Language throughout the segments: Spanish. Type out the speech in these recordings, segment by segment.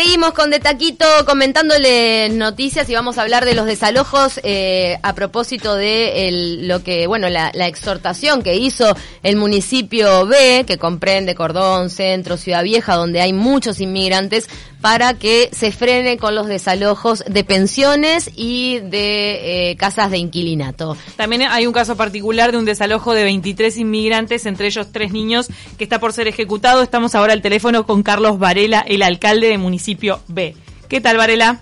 Seguimos con De Taquito comentándole noticias y vamos a hablar de los desalojos eh, a propósito de lo que, bueno, la, exhortación que hizo el municipio B, que comprende Cordón, Centro, Ciudad Vieja, donde hay muchos inmigrantes, para que se frene con los desalojos de pensiones y de eh, casas de inquilinato. También hay un caso particular de un desalojo de 23 inmigrantes, entre ellos tres niños, que está por ser ejecutado. Estamos ahora al teléfono con Carlos Varela, el alcalde de municipio B. ¿Qué tal, Varela?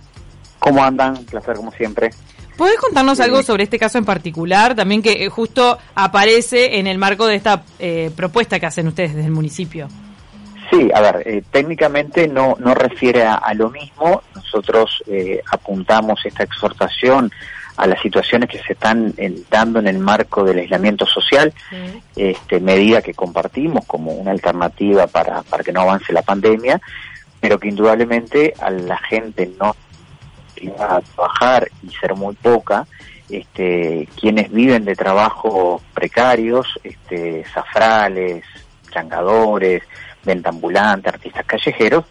¿Cómo andan? Un placer, como siempre. ¿Puedes contarnos algo sobre este caso en particular? También que eh, justo aparece en el marco de esta eh, propuesta que hacen ustedes desde el municipio. Sí, a ver, eh, técnicamente no, no refiere a, lo mismo. Nosotros apuntamos esta exhortación a las situaciones que se están dando en el marco del aislamiento social, este, medida que compartimos como una alternativa para, para que no avance la pandemia, pero que indudablemente a la gente no va a trabajar y ser muy poca, este, quienes viven de trabajos precarios, este, zafrales, changadores, venta ambulante, artistas callejeros,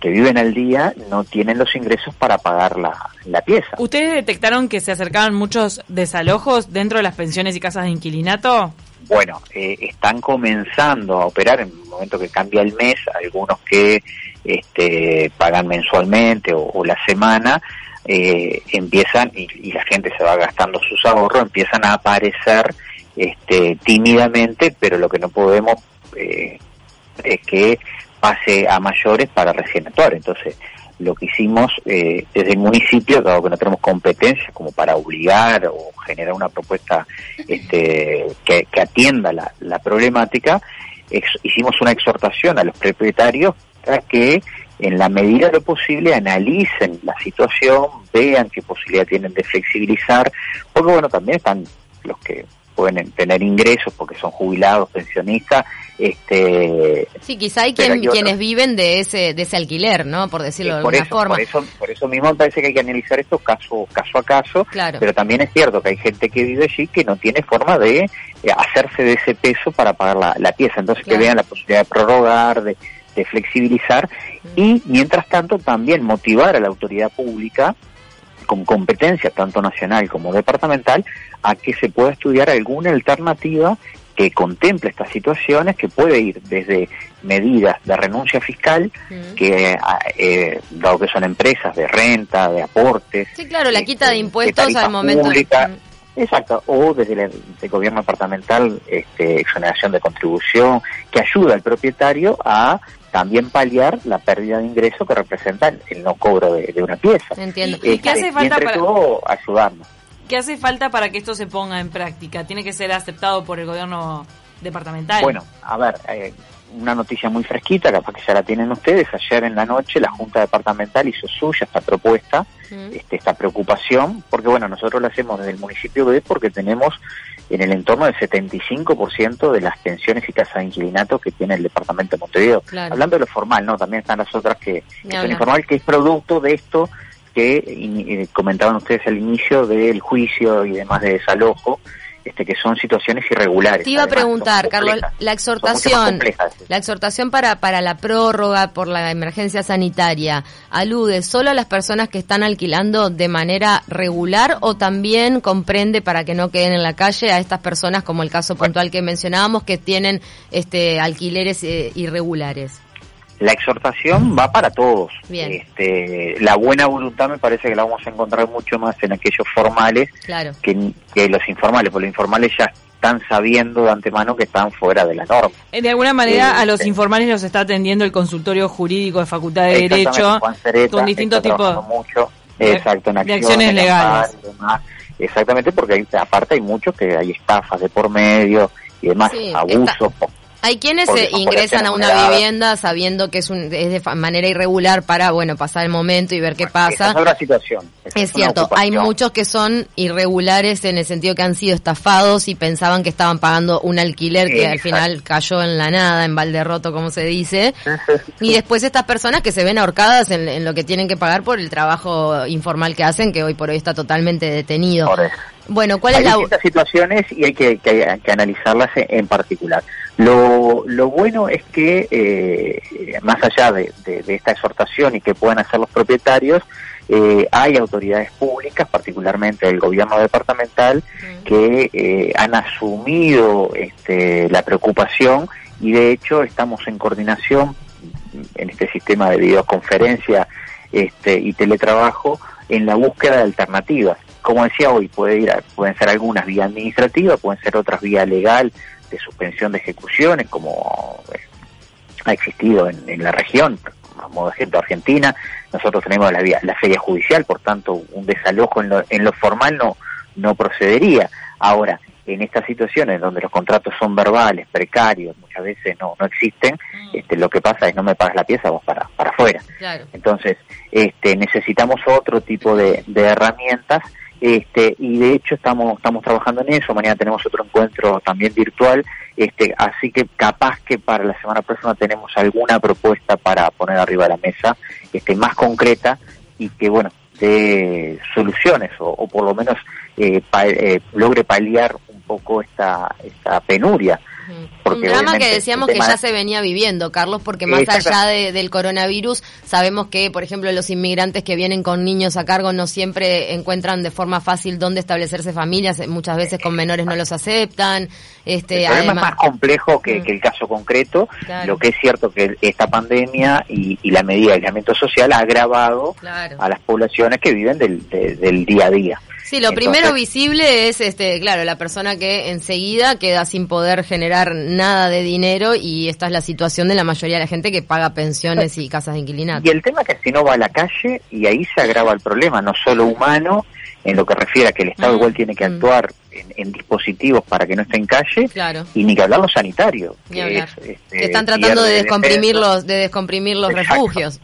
que viven al día no tienen los ingresos para pagar la, la pieza. ¿Ustedes detectaron que se acercaban muchos desalojos dentro de las pensiones y casas de inquilinato? Bueno, eh, están comenzando a operar en el momento que cambia el mes, algunos que este, pagan mensualmente o, la semana, eh, empiezan, y, la gente se va gastando sus ahorros, empiezan a aparecer este, tímidamente, pero lo que no podemos eh, es que pase a mayores para recién actuar. Entonces, lo que hicimos eh, desde el municipio, dado que no tenemos competencia como para obligar o generar una propuesta este, que, atienda la, la problemática, hicimos una exhortación a los propietarios para que en la medida de lo posible analicen la situación, vean qué posibilidad tienen de flexibilizar, porque bueno, también están los que pueden tener ingresos porque son jubilados, pensionistas, este sí quizá hay, quienes viven de ese de ese alquiler no por decirlo de alguna forma. por eso por eso mismo me parece que hay que analizar esto caso caso a caso claro. pero también es cierto que hay gente que vive allí que no tiene forma de eh, hacerse de ese peso para pagar la, pieza. Entonces que vean la posibilidad de prorrogar de, de flexibilizar y mientras tanto también motivar a la autoridad pública con competencia tanto nacional como departamental a que se pueda estudiar alguna alternativa que contemple estas situaciones, que puede ir desde medidas de renuncia fiscal, que eh, dado que son empresas de renta, de aportes. Sí, claro, la quita de impuestos al momento. Exacto, o desde el, gobierno departamental, este, exoneración de contribución, que ayuda al propietario a también paliar la pérdida de ingreso que representa el, no cobro de, una pieza. Entiendo. ¿Y qué hace falta para ayudarnos? ¿Qué hace falta para que esto se ponga en práctica? ¿Tiene que ser aceptado por el gobierno departamental? Bueno, a ver, eh, una noticia muy fresquita, capaz que ya la tienen ustedes. Ayer en la noche la Junta Departamental hizo suya esta propuesta, este, esta preocupación, porque bueno, nosotros la hacemos desde el municipio de porque tenemos en el entorno del 75% de las pensiones y casas de inquilinato que tiene el departamento de Montevideo. Hablando de lo formal, ¿no? También están las otras que, que son informal, que es producto de esto que eh, comentaban ustedes al inicio del juicio y demás de desalojo, este, que son situaciones irregulares. Te iba a preguntar, Carlos, la exhortación, la exhortación para, para la prórroga por la emergencia sanitaria, ¿alude solo a las personas que están alquilando de manera regular o también comprende para que no queden en la calle a estas personas, como el caso puntual que mencionábamos, que tienen este alquileres eh, irregulares? La exhortación va para todos. Este, la buena voluntad me parece que la vamos a encontrar mucho más en aquellos formales que, que los informales, porque los informales ya están sabiendo de antemano que están fuera de la norma. Eh, de alguna manera a los informales los está atendiendo el consultorio jurídico de Facultad de Derecho con distintos tipos mucho, de, exacto, en acciones, legales. Exactamente, porque aparte hay muchos que hay estafas de por medio y demás, abusos. Hay quienes ingresan a una vivienda sabiendo que es, un, es de manera irregular para, bueno, pasar el momento y ver qué pasa. es otra situación. es, cierto, hay muchos que son irregulares en el sentido que han sido estafados y pensaban que estaban pagando un alquiler que al final cayó en la nada, en balderroto, como se dice. y después estas personas que se ven ahorcadas en, lo que tienen que pagar por el trabajo informal que hacen, que hoy por hoy está totalmente detenido. Bueno, ¿cuál es la...? Hay distintas situaciones y hay que, que, que analizarlas en particular. Lo, lo bueno es que, eh, más allá de, esta exhortación y que puedan hacer los propietarios, eh, hay autoridades públicas, particularmente el gobierno departamental, que eh, han asumido este, la preocupación y de hecho estamos en coordinación en este sistema de videoconferencia este, y teletrabajo en la búsqueda de alternativas. Como decía hoy, puede ir pueden ser algunas vía administrativa, pueden ser otras vía legal de suspensión de ejecuciones, como eh, ha existido en, la región, a modo de ejemplo Argentina, nosotros tenemos la, vía, la feria judicial, por tanto un desalojo en lo, en lo formal no, no procedería. Ahora, en estas situaciones donde los contratos son verbales, precarios, muchas veces no, no existen, mm. este, lo que pasa es no me pagas la pieza, vos para, para afuera. Entonces, este, necesitamos otro tipo de, de herramientas este, y de hecho estamos estamos trabajando en eso. Mañana tenemos otro encuentro también virtual. Este así que capaz que para la semana próxima tenemos alguna propuesta para poner arriba de la mesa este más concreta y que bueno de soluciones o, por lo menos eh, eh, logre paliar un poco esta esta penuria un drama que decíamos que ya se venía viviendo, Carlos, porque más allá del coronavirus, sabemos que, por ejemplo, los inmigrantes que vienen con niños a cargo no siempre encuentran de forma fácil dónde establecerse familias, muchas veces con menores no los aceptan. Este, el problema es más complejo que, mm. el caso concreto. Lo que es cierto que esta pandemia y, la medida de aislamiento social ha agravado a las poblaciones que viven del, del día a día. Sí, lo primero visible es, este, claro, la persona que enseguida queda sin poder generar nada de dinero y esta es la situación de la mayoría de la gente que paga pensiones y casas de inquilinato. Y el tema es que si no va a la calle y ahí se agrava el problema, no solo humano, en lo que refiere a que el Estado mm, igual tiene que mm. actuar en, dispositivos para que no esté en calle y ni que hablar los sanitarios. Que, este, están tratando de descomprimir los, de descomprimir los refugios.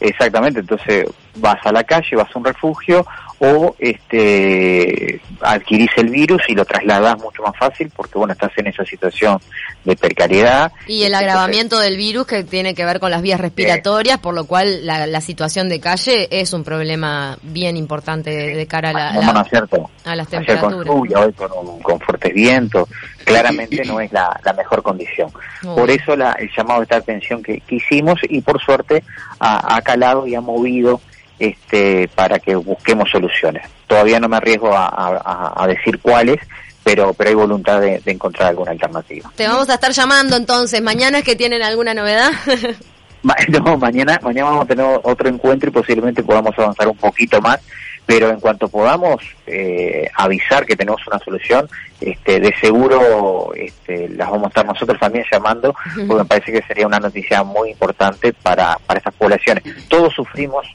Exactamente, entonces vas a la calle, vas a un refugio o este adquirís el virus y lo trasladás mucho más fácil porque bueno estás en esa situación de precariedad. Y el agravamiento del virus que tiene que ver con las vías respiratorias por lo cual la, situación de calle es un problema bien importante de, cara a, la, a las temperaturas. con hoy con, fuertes vientos claramente no es la, mejor condición. Por eso la, el llamado de esta atención que, hicimos y por suerte ha, ha calado y ha movido este, para que busquemos soluciones. Todavía no me arriesgo a, decir cuáles, pero, pero hay voluntad de, encontrar alguna alternativa. Te vamos a estar llamando entonces. ¿Mañana es que tienen alguna novedad? no, mañana, mañana vamos a tener otro encuentro y posiblemente podamos avanzar un poquito más pero en cuanto podamos eh, avisar que tenemos una solución, este, de seguro este, las vamos a estar nosotros también llamando, porque me parece que sería una noticia muy importante para, para estas poblaciones. Todos sufrimos